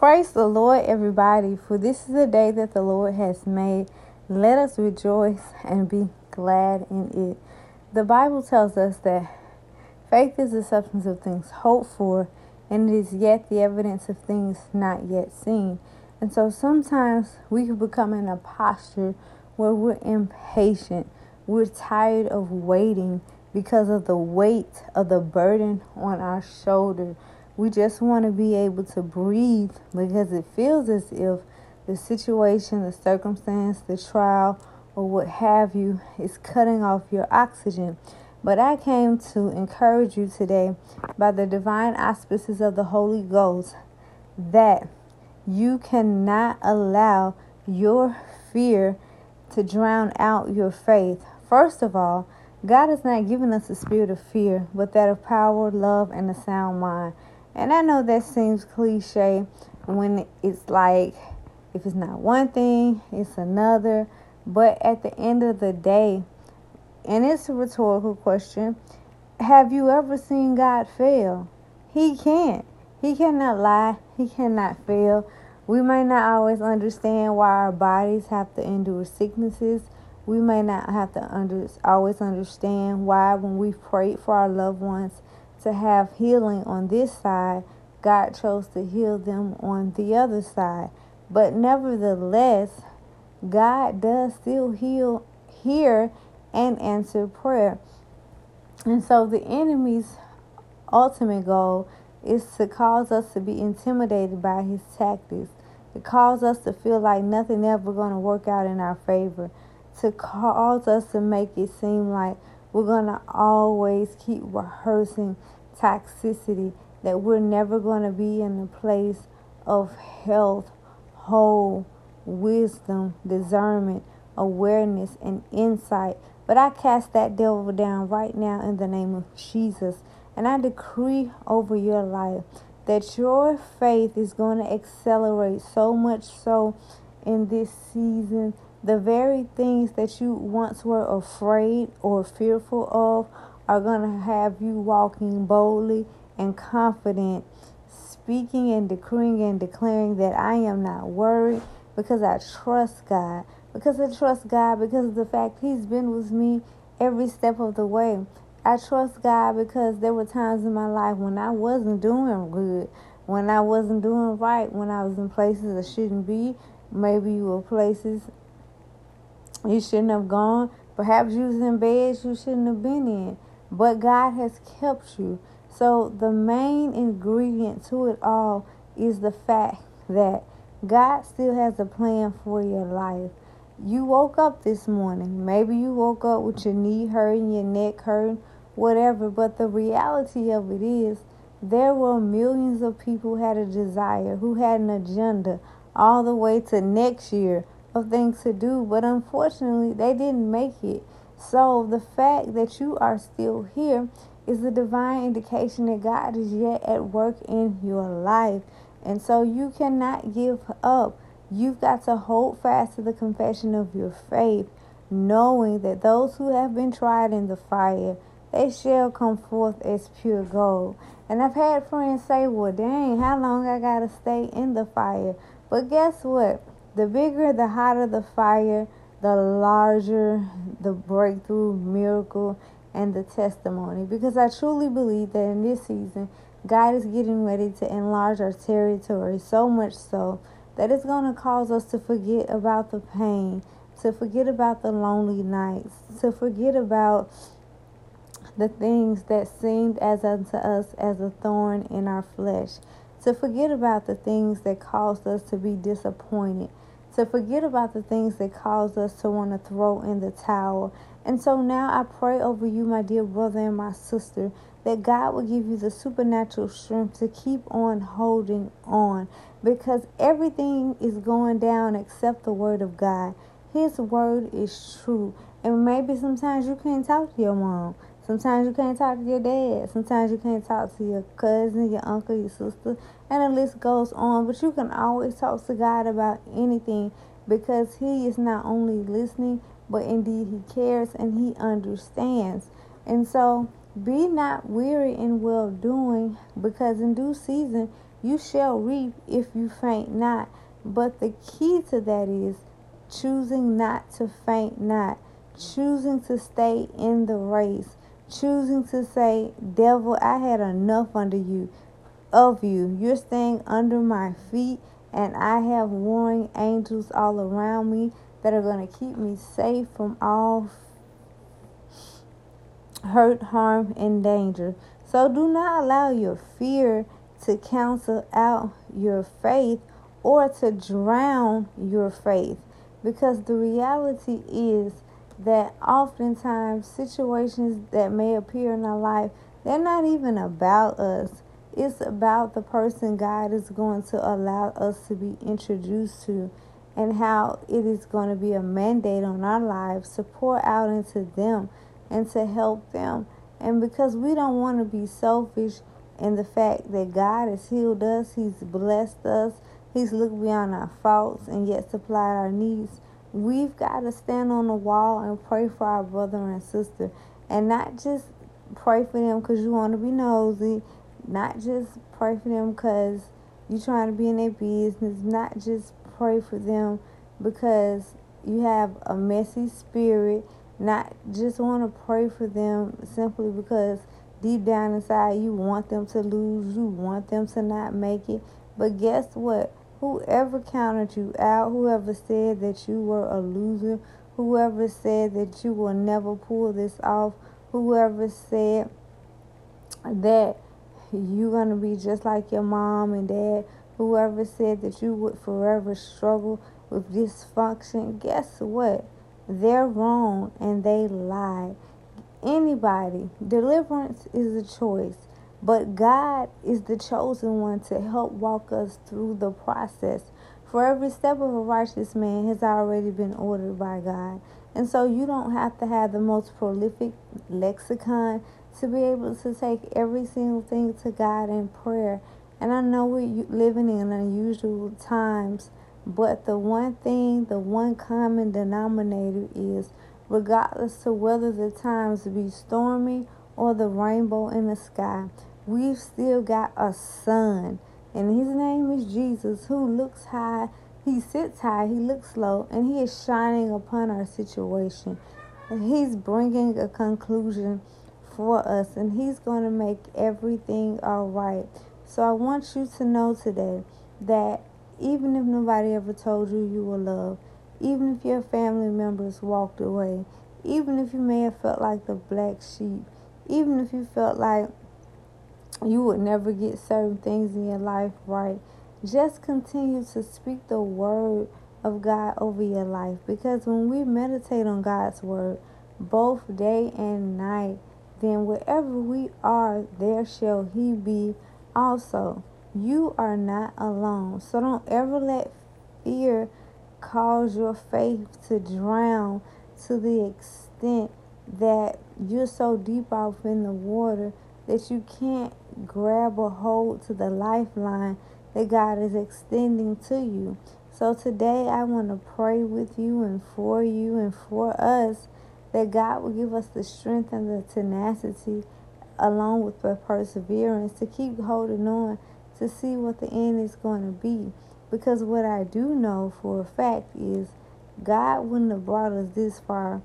Praise the Lord, everybody, for this is the day that the Lord has made. Let us rejoice and be glad in it. The Bible tells us that faith is the substance of things hoped for, and it is yet the evidence of things not yet seen. And so sometimes we can become in a posture where we're impatient, we're tired of waiting because of the weight of the burden on our shoulder we just want to be able to breathe because it feels as if the situation, the circumstance, the trial, or what have you is cutting off your oxygen. But I came to encourage you today by the divine auspices of the Holy Ghost that you cannot allow your fear to drown out your faith. First of all, God has not given us a spirit of fear, but that of power, love, and a sound mind. And I know that seems cliche when it's like if it's not one thing, it's another. But at the end of the day, and it's a rhetorical question, have you ever seen God fail? He can't. He cannot lie. He cannot fail. We may not always understand why our bodies have to endure sicknesses. We may not have to under, always understand why, when we've prayed for our loved ones, to have healing on this side, God chose to heal them on the other side. But nevertheless, God does still heal, hear, and answer prayer. And so the enemy's ultimate goal is to cause us to be intimidated by his tactics, to cause us to feel like nothing ever going to work out in our favor, to cause us to make it seem like we're going to always keep rehearsing toxicity, that we're never going to be in a place of health, whole, wisdom, discernment, awareness, and insight. But I cast that devil down right now in the name of Jesus. And I decree over your life that your faith is going to accelerate so much so in this season the very things that you once were afraid or fearful of are going to have you walking boldly and confident, speaking and decreeing and declaring that I am not worried because I trust God. Because I trust God because of the fact He's been with me every step of the way. I trust God because there were times in my life when I wasn't doing good, when I wasn't doing right, when I was in places I shouldn't be. Maybe you were places you shouldn't have gone. Perhaps you was in beds you shouldn't have been in. But God has kept you. So the main ingredient to it all is the fact that God still has a plan for your life. You woke up this morning. Maybe you woke up with your knee hurting, your neck hurting, whatever. But the reality of it is, there were millions of people who had a desire, who had an agenda, all the way to next year of things to do, but unfortunately, they didn't make it. So, the fact that you are still here is a divine indication that God is yet at work in your life. And so, you cannot give up. You've got to hold fast to the confession of your faith, knowing that those who have been tried in the fire, they shall come forth as pure gold. And I've had friends say, Well, dang, how long I got to stay in the fire? But guess what? The bigger, the hotter the fire, the larger the breakthrough, miracle, and the testimony. Because I truly believe that in this season, God is getting ready to enlarge our territory so much so that it's going to cause us to forget about the pain, to forget about the lonely nights, to forget about the things that seemed as unto us as a thorn in our flesh, to forget about the things that caused us to be disappointed, to forget about the things that cause us to want to throw in the towel. And so now I pray over you, my dear brother and my sister, that God will give you the supernatural strength to keep on holding on because everything is going down except the word of God. His word is true. And maybe sometimes you can't talk to your mom. Sometimes you can't talk to your dad. Sometimes you can't talk to your cousin, your uncle, your sister, and the list goes on. But you can always talk to God about anything because He is not only listening, but indeed He cares and He understands. And so be not weary in well doing because in due season you shall reap if you faint not. But the key to that is choosing not to faint not, choosing to stay in the race, choosing to say, Devil, I had enough under you of you. You're staying under my feet, and I have warring angels all around me that are going to keep me safe from all hurt, harm, and danger. So do not allow your fear to cancel out your faith or to drown your faith. Because the reality is that oftentimes situations that may appear in our life, they're not even about us. It's about the person God is going to allow us to be introduced to and how it is going to be a mandate on our lives to pour out into them and to help them. And because we don't want to be selfish in the fact that God has healed us, He's blessed us, He's looked beyond our faults and yet supplied our needs, we've got to stand on the wall and pray for our brother and sister. And not just pray for them because you want to be nosy not just pray for them because you're trying to be in their business. Not just pray for them because you have a messy spirit. Not just want to pray for them simply because deep down inside you want them to lose. You want them to not make it. But guess what? Whoever counted you out, whoever said that you were a loser, whoever said that you will never pull this off, whoever said that you're going to be just like your mom and dad. Whoever said that you would forever struggle with dysfunction, guess what? They're wrong and they lie. Anybody, deliverance is a choice, but God is the chosen one to help walk us through the process. For every step of a righteous man has already been ordered by God. And so you don't have to have the most prolific lexicon to be able to take every single thing to God in prayer. And I know we're living in unusual times, but the one thing, the one common denominator is regardless to whether the times be stormy or the rainbow in the sky, we've still got a son. And his name is Jesus, who looks high, he sits high, he looks low, and he is shining upon our situation. And he's bringing a conclusion for us, and He's going to make everything all right. So I want you to know today that even if nobody ever told you you were loved, even if your family members walked away, even if you may have felt like the black sheep, even if you felt like you would never get certain things in your life right, just continue to speak the word of God over your life because when we meditate on God's word both day and night, then wherever we are, there shall he be also. You are not alone. So don't ever let fear cause your faith to drown to the extent that you're so deep off in the water that you can't grab a hold to the lifeline that God is extending to you. So today I want to pray with you and for you and for us that God will give us the strength and the tenacity along with the perseverance to keep holding on to see what the end is going to be. Because what I do know for a fact is God wouldn't have brought us this far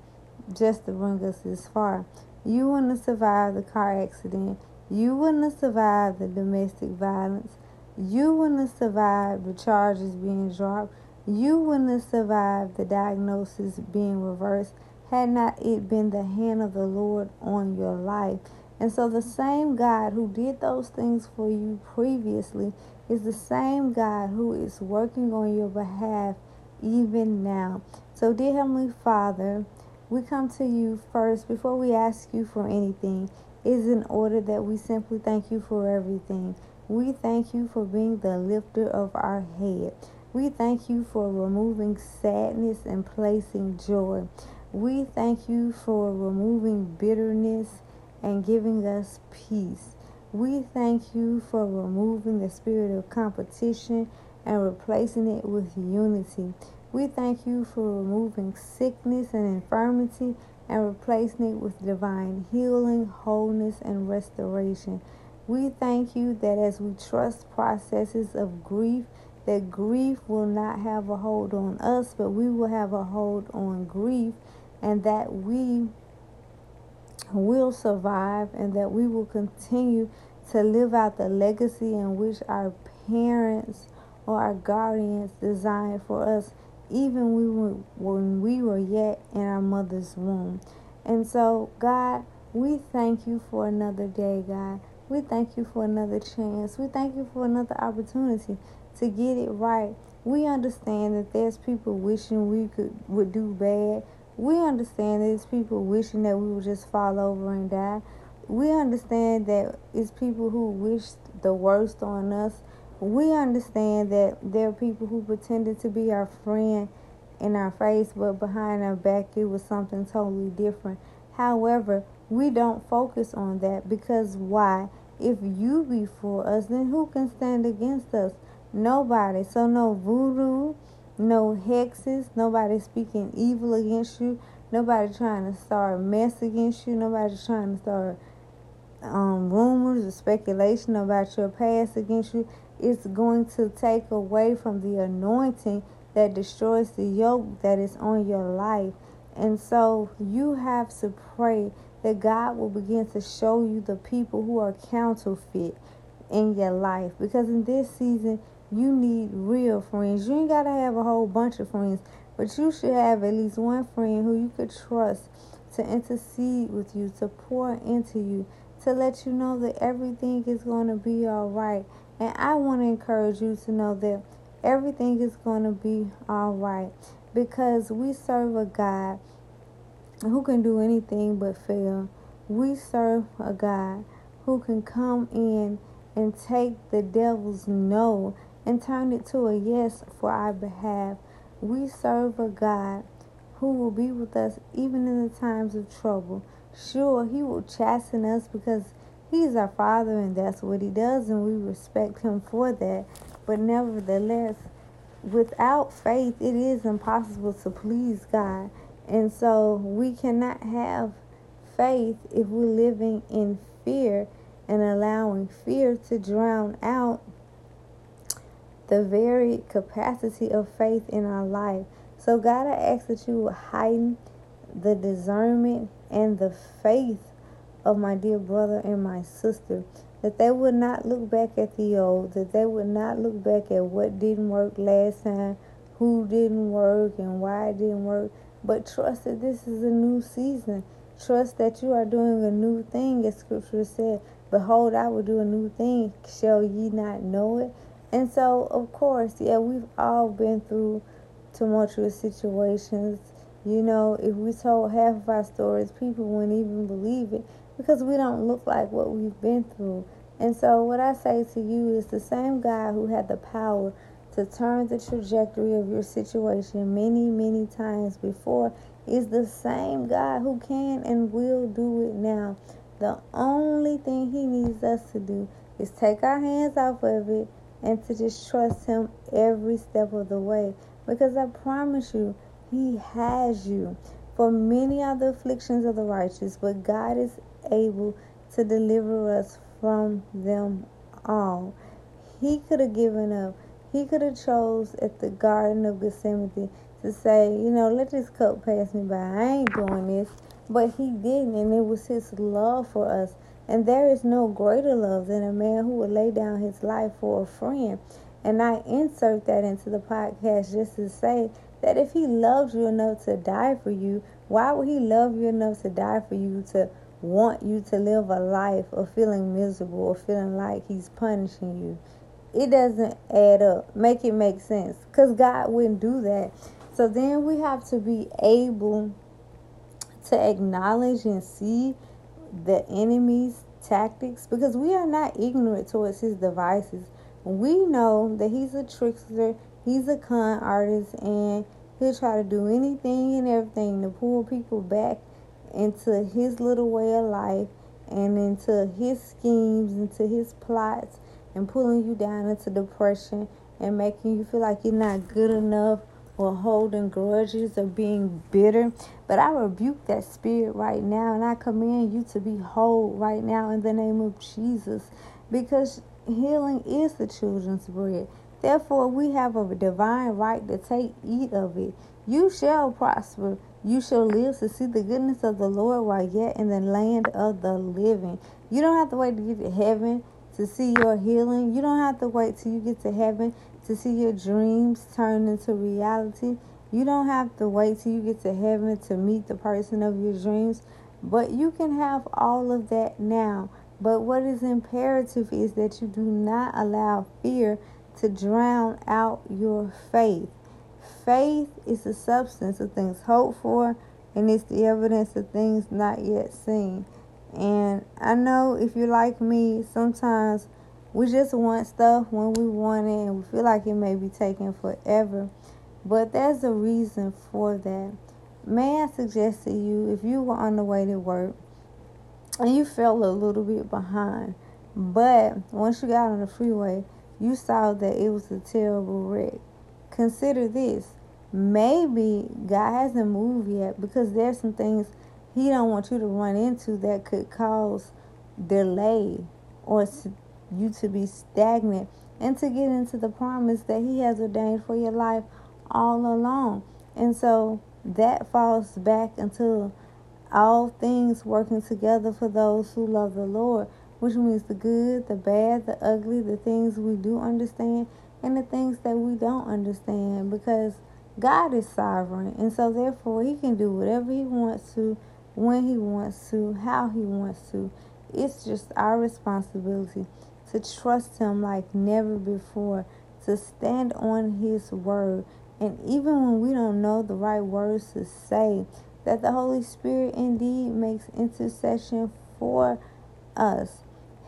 just to bring us this far. You wouldn't have survived the car accident. You wouldn't have survived the domestic violence. You wouldn't have survived the charges being dropped. You wouldn't have survived the diagnosis being reversed had not it been the hand of the Lord on your life. And so the same God who did those things for you previously is the same God who is working on your behalf even now. So, dear Heavenly Father, we come to you first before we ask you for anything. Is in order that we simply thank you for everything. We thank you for being the lifter of our head. We thank you for removing sadness and placing joy. We thank you for removing bitterness and giving us peace. We thank you for removing the spirit of competition and replacing it with unity. We thank you for removing sickness and infirmity and replacing it with divine healing, wholeness, and restoration. We thank you that as we trust processes of grief, that grief will not have a hold on us, but we will have a hold on grief, and that we will survive and that we will continue to live out the legacy in which our parents or our guardians designed for us, even we were, when we were yet in our mother's womb. And so, God, we thank you for another day, God. We thank you for another chance. We thank you for another opportunity to get it right. We understand that there's people wishing we could would do bad. We understand there's people wishing that we would just fall over and die. We understand that it's people who wish the worst on us. We understand that there are people who pretended to be our friend in our face, but behind our back it was something totally different. However, we don't focus on that because why? If you be for us, then who can stand against us? Nobody. So no voodoo, no hexes, nobody speaking evil against you, nobody trying to start a mess against you, nobody trying to start um, rumors or speculation about your past against you. It's going to take away from the anointing that destroys the yoke that is on your life. And so you have to pray that God will begin to show you the people who are counterfeit in your life. Because in this season, you need real friends. You ain't got to have a whole bunch of friends, but you should have at least one friend who you could trust to intercede with you, to pour into you, to let you know that everything is going to be all right. And I want to encourage you to know that everything is going to be all right because we serve a God who can do anything but fail. We serve a God who can come in and take the devil's no and turn it to a yes for our behalf. We serve a God who will be with us even in the times of trouble. Sure, He will chasten us because He's our Father and that's what He does, and we respect Him for that. But nevertheless, without faith, it is impossible to please God. And so we cannot have faith if we're living in fear and allowing fear to drown out the very capacity of faith in our life. So, God, I ask that you would heighten the discernment and the faith of my dear brother and my sister. That they would not look back at the old, that they would not look back at what didn't work last time, who didn't work, and why it didn't work, but trust that this is a new season. Trust that you are doing a new thing, as scripture said. Behold, I will do a new thing. Shall ye not know it? And so, of course, yeah, we've all been through tumultuous situations. You know, if we told half of our stories, people wouldn't even believe it because we don't look like what we've been through. And so, what I say to you is the same God who had the power to turn the trajectory of your situation many, many times before is the same God who can and will do it now. The only thing He needs us to do is take our hands off of it and to just trust Him every step of the way. Because I promise you, He has you. For many are the afflictions of the righteous, but God is able to deliver us from them all. He could have given up. He could have chose at the Garden of Gethsemane to say, you know, let this cup pass me by. I ain't doing this. But he didn't, and it was his love for us. And there is no greater love than a man who would lay down his life for a friend. And I insert that into the podcast just to say that if he loves you enough to die for you, why would he love you enough to die for you to want you to live a life of feeling miserable or feeling like he's punishing you. It doesn't add up. Make it make sense. Because God wouldn't do that. So then we have to be able to acknowledge and see the enemy's tactics because we are not ignorant towards his devices. We know that he's a trickster, he's a con artist, and he'll try to do anything and everything to pull people back into his little way of life and into his schemes, into his plots, and pulling you down into depression and making you feel like you're not good enough or holding grudges or being bitter. But I rebuke that spirit right now and I command you to be whole right now in the name of Jesus. because healing is the children's bread. Therefore, we have a divine right to take eat of it. You shall prosper. You shall live to see the goodness of the Lord while yet in the land of the living. You don't have to wait to get to heaven to see your healing. You don't have to wait till you get to heaven to see your dreams turn into reality. You don't have to wait till you get to heaven to meet the person of your dreams. But you can have all of that now. But what is imperative is that you do not allow fear to drown out your faith. Faith is the substance of things hoped for, and it's the evidence of things not yet seen. And I know if you're like me, sometimes we just want stuff when we want it, and we feel like it may be taking forever. But there's a reason for that. May I suggest to you if you were on the way to work and you felt a little bit behind, but once you got on the freeway, you saw that it was a terrible wreck consider this. Maybe God hasn't moved yet because there's some things He don't want you to run into that could cause delay or you to be stagnant and to get into the promise that He has ordained for your life all along. And so that falls back into all things working together for those who love the Lord, which means the good, the bad, the ugly, the things we do understand, and the things that we don't understand because God is sovereign. And so, therefore, He can do whatever He wants to, when He wants to, how He wants to. It's just our responsibility to trust Him like never before, to stand on His word. And even when we don't know the right words to say, that the Holy Spirit indeed makes intercession for us.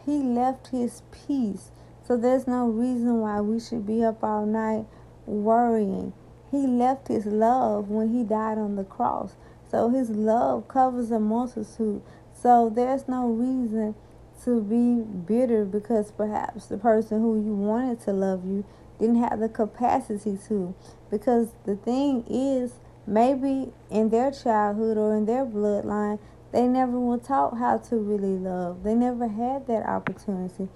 He left His peace so there's no reason why we should be up all night worrying. He left his love when he died on the cross. So his love covers a multitude. So there's no reason to be bitter because perhaps the person who you wanted to love you didn't have the capacity to. Because the thing is, maybe in their childhood or in their bloodline, they never were taught how to really love. They never had that opportunity.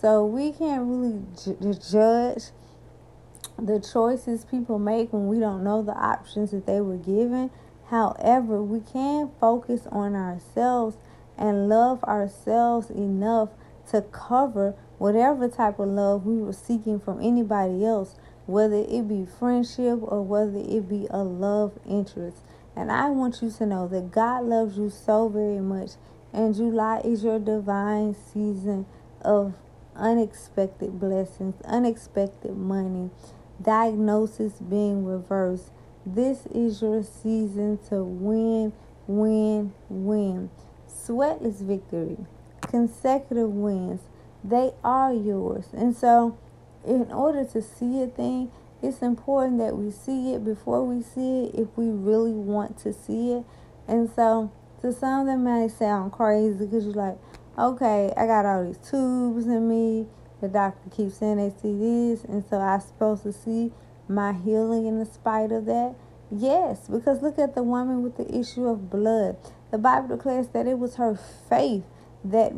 So we can't really j- judge the choices people make when we don't know the options that they were given. However, we can focus on ourselves and love ourselves enough to cover whatever type of love we were seeking from anybody else, whether it be friendship or whether it be a love interest. And I want you to know that God loves you so very much, and July is your divine season of unexpected blessings, unexpected money, diagnosis being reversed. This is your season to win, win, win. Sweatless victory, consecutive wins, they are yours. And so, in order to see a thing, it's important that we see it before we see it if we really want to see it. And so, to some that may sound crazy because you're like, okay, I got all these tubes in me. The doctor keeps saying they see this, and so I'm supposed to see my healing in the spite of that. Yes, because look at the woman with the issue of blood. The Bible declares that it was her faith that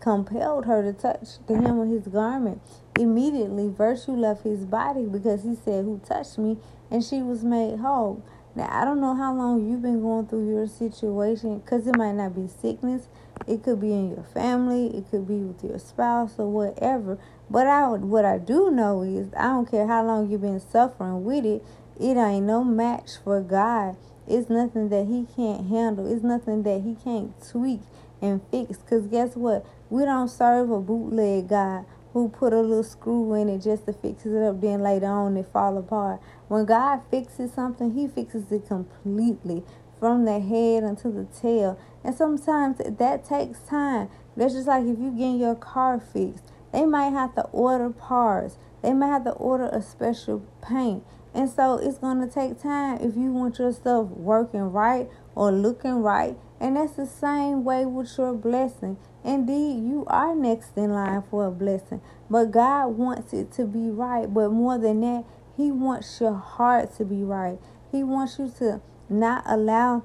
compelled her to touch the hem of his garment. Immediately, virtue left his body because he said, Who touched me? And she was made whole. Now, I don't know how long you've been going through your situation because it might not be sickness, it could be in your family, it could be with your spouse or whatever. But I what I do know is I don't care how long you've been suffering with it, it ain't no match for God. It's nothing that he can't handle. It's nothing that he can't tweak and fix. Cause guess what? We don't serve a bootleg God who put a little screw in it just to fix it up, then later on it fall apart. When God fixes something, he fixes it completely from the head unto the tail. And sometimes that takes time. That's just like if you get your car fixed. They might have to order parts. They might have to order a special paint. And so it's going to take time if you want your stuff working right or looking right. And that's the same way with your blessing. Indeed, you are next in line for a blessing. But God wants it to be right. But more than that, He wants your heart to be right. He wants you to not allow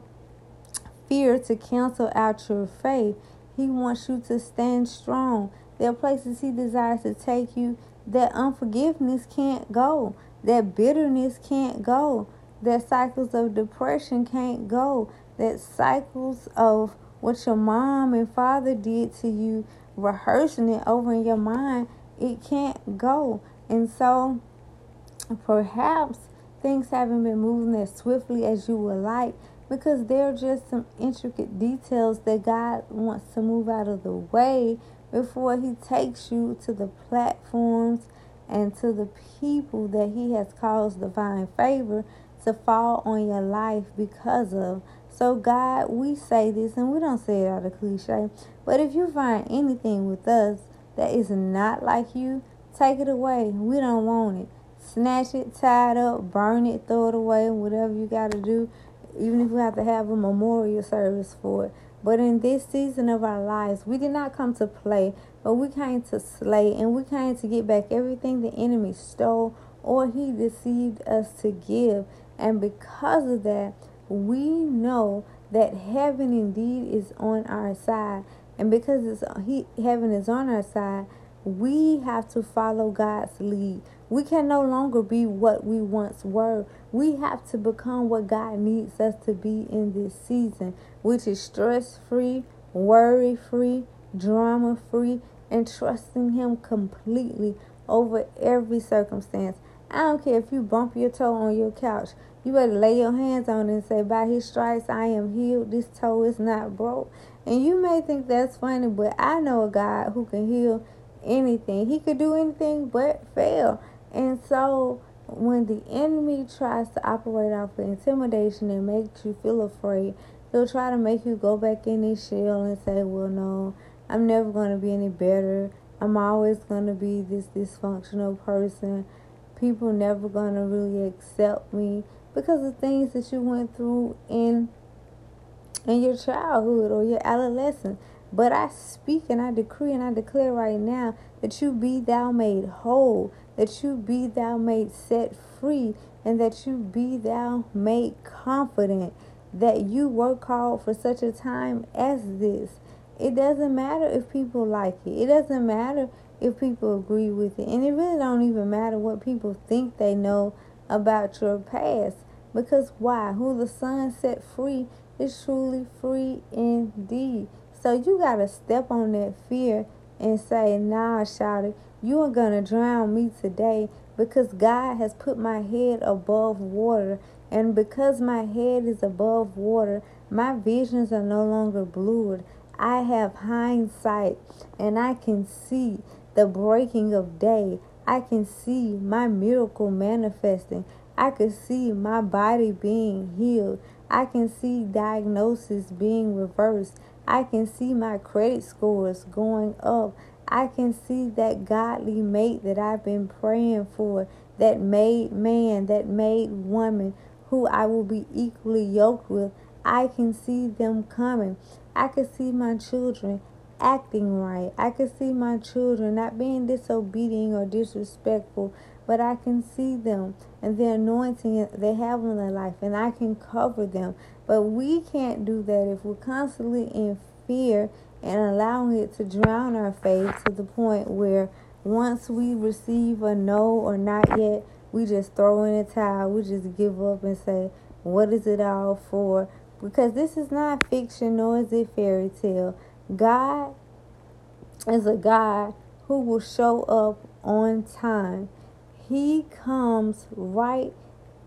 fear to cancel out your faith. He wants you to stand strong. There are places He desires to take you that unforgiveness can't go, that bitterness can't go, that cycles of depression can't go, that cycles of what your mom and father did to you, rehearsing it over in your mind, it can't go. And so perhaps things haven't been moving as swiftly as you would like because there are just some intricate details that God wants to move out of the way before He takes you to the platforms and to the people that He has caused divine favor to fall on your life because of. So, God, we say this and we don't say it out of cliche, but if you find anything with us that is not like you, take it away. We don't want it. Snatch it, tie it up, burn it, throw it away, whatever you got to do even if we have to have a memorial service for it. But in this season of our lives, we did not come to play, but we came to slay and we came to get back everything the enemy stole or he deceived us to give. And because of that, we know that heaven indeed is on our side. And because it's he, heaven is on our side, we have to follow God's lead. We can no longer be what we once were. We have to become what God needs us to be in this season, which is stress free, worry free, drama free, and trusting Him completely over every circumstance. I don't care if you bump your toe on your couch. You better lay your hands on it and say, By his stripes I am healed. This toe is not broke. And you may think that's funny, but I know a God who can heal anything. He could do anything but fail. And so when the enemy tries to operate off of intimidation and makes you feel afraid, he'll try to make you go back in his shell and say, Well, no, I'm never going to be any better. I'm always going to be this dysfunctional person. People never to really accept me because of things that you went through in in your childhood or your adolescence. But I speak and I decree and I declare right now that you be thou made whole, that you be thou made set free, and that you be thou made confident that you were called for such a time as this. It doesn't matter if people like it. It doesn't matter if people agree with it. And it really don't even matter what people think they know about your past. Because why? Who the son set free is truly free indeed. So you gotta step on that fear and say, Nah, shout it. You are to drown me today because God has put my head above water. And because my head is above water, my visions are no longer blurred. I have hindsight and I can see the breaking of day. I can see my miracle manifesting. I can see my body being healed. I can see diagnosis being reversed. I can see my credit scores going up. I can see that godly mate that I've been praying for, that made man, that made woman who I will be equally yoked with. I can see them coming. I can see my children acting right. I can see my children not being disobedient or disrespectful, but I can see them and the anointing they have on their life, and I can cover them. But we can't do that if we're constantly in fear and allowing it to drown our faith to the point where once we receive a no or not yet, we just throw in a towel. We just give up and say, What is it all for? Because this is not fiction nor is it fairy tale. God is a God who will show up on time. He comes right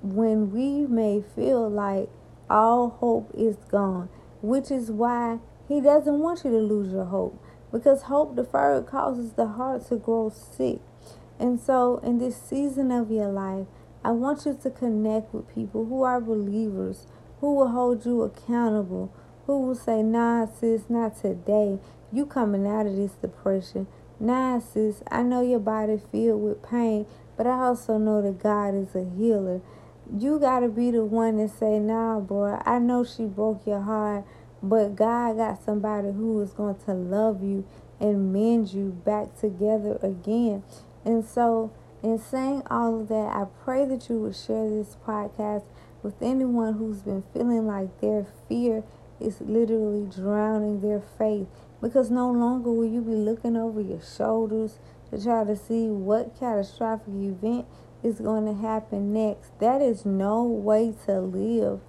when we may feel like all hope is gone, which is why he doesn't want you to lose your hope because hope deferred causes the heart to grow sick. And so, in this season of your life, I want you to connect with people who are believers, who will hold you accountable, who will say, Nah, sis, not today. You coming out of this depression. Nah, sis, I know your body filled with pain, but I also know that God is a healer. You got to be the one to say, Nah, boy, I know she broke your heart but God got somebody who is going to love you and mend you back together again. And so, in saying all of that, I pray that you would share this podcast with anyone who's been feeling like their fear is literally drowning their faith. because no longer will you be looking over your shoulders to try to see what catastrophic event is going to happen next. That is no way to live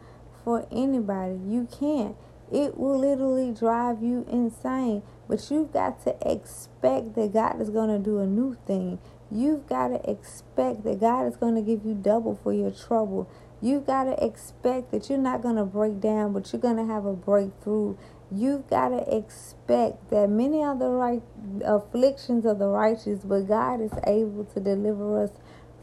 for anybody. You can't. It will literally drive you insane. But you've got to expect that God is going to do a new thing. You've got to expect that God is going to give you double for your trouble. You've got to expect that you're not going to break down, but you're going to have a breakthrough. You've got to expect that many are the right afflictions of the righteous, but God is able to deliver us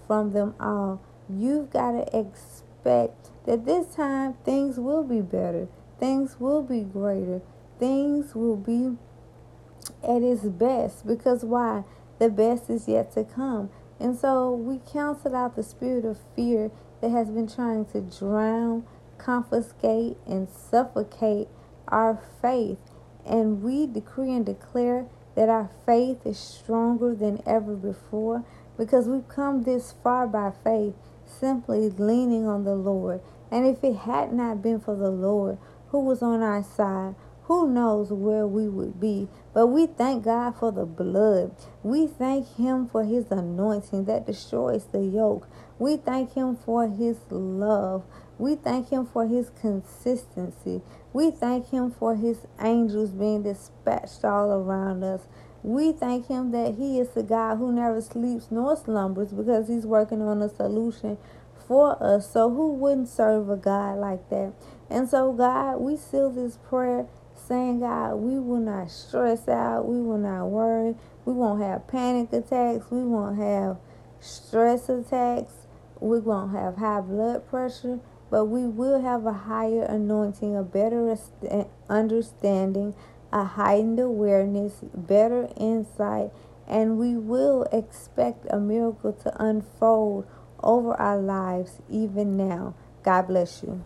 from them all. You've got to expect that this time things will be better, things will be greater, things will be at its best. Because why? The best is yet to come. And so we cancel out the spirit of fear that has been trying to drown, confiscate, and suffocate our faith. And we decree and declare that our faith is stronger than ever before because we've come this far by faith, simply leaning on the Lord. And if it had not been for the Lord who was on our side, who knows where we would be. But we thank God for the blood. We thank Him for His anointing that destroys the yoke. We thank Him for His love. We thank Him for His consistency. We thank Him for His angels being dispatched all around us. We thank Him that He is the God who never sleeps nor slumbers because He's working on a solution for us. So, who wouldn't serve a God like that? And so, God, we seal this prayer saying, God, we will not stress out. We will not worry. We won't have panic attacks. We won't have stress attacks. We won't have high blood pressure. But we will have a higher anointing, a better understanding, a heightened awareness, better insight, and we will expect a miracle to unfold over our lives even now. God bless you.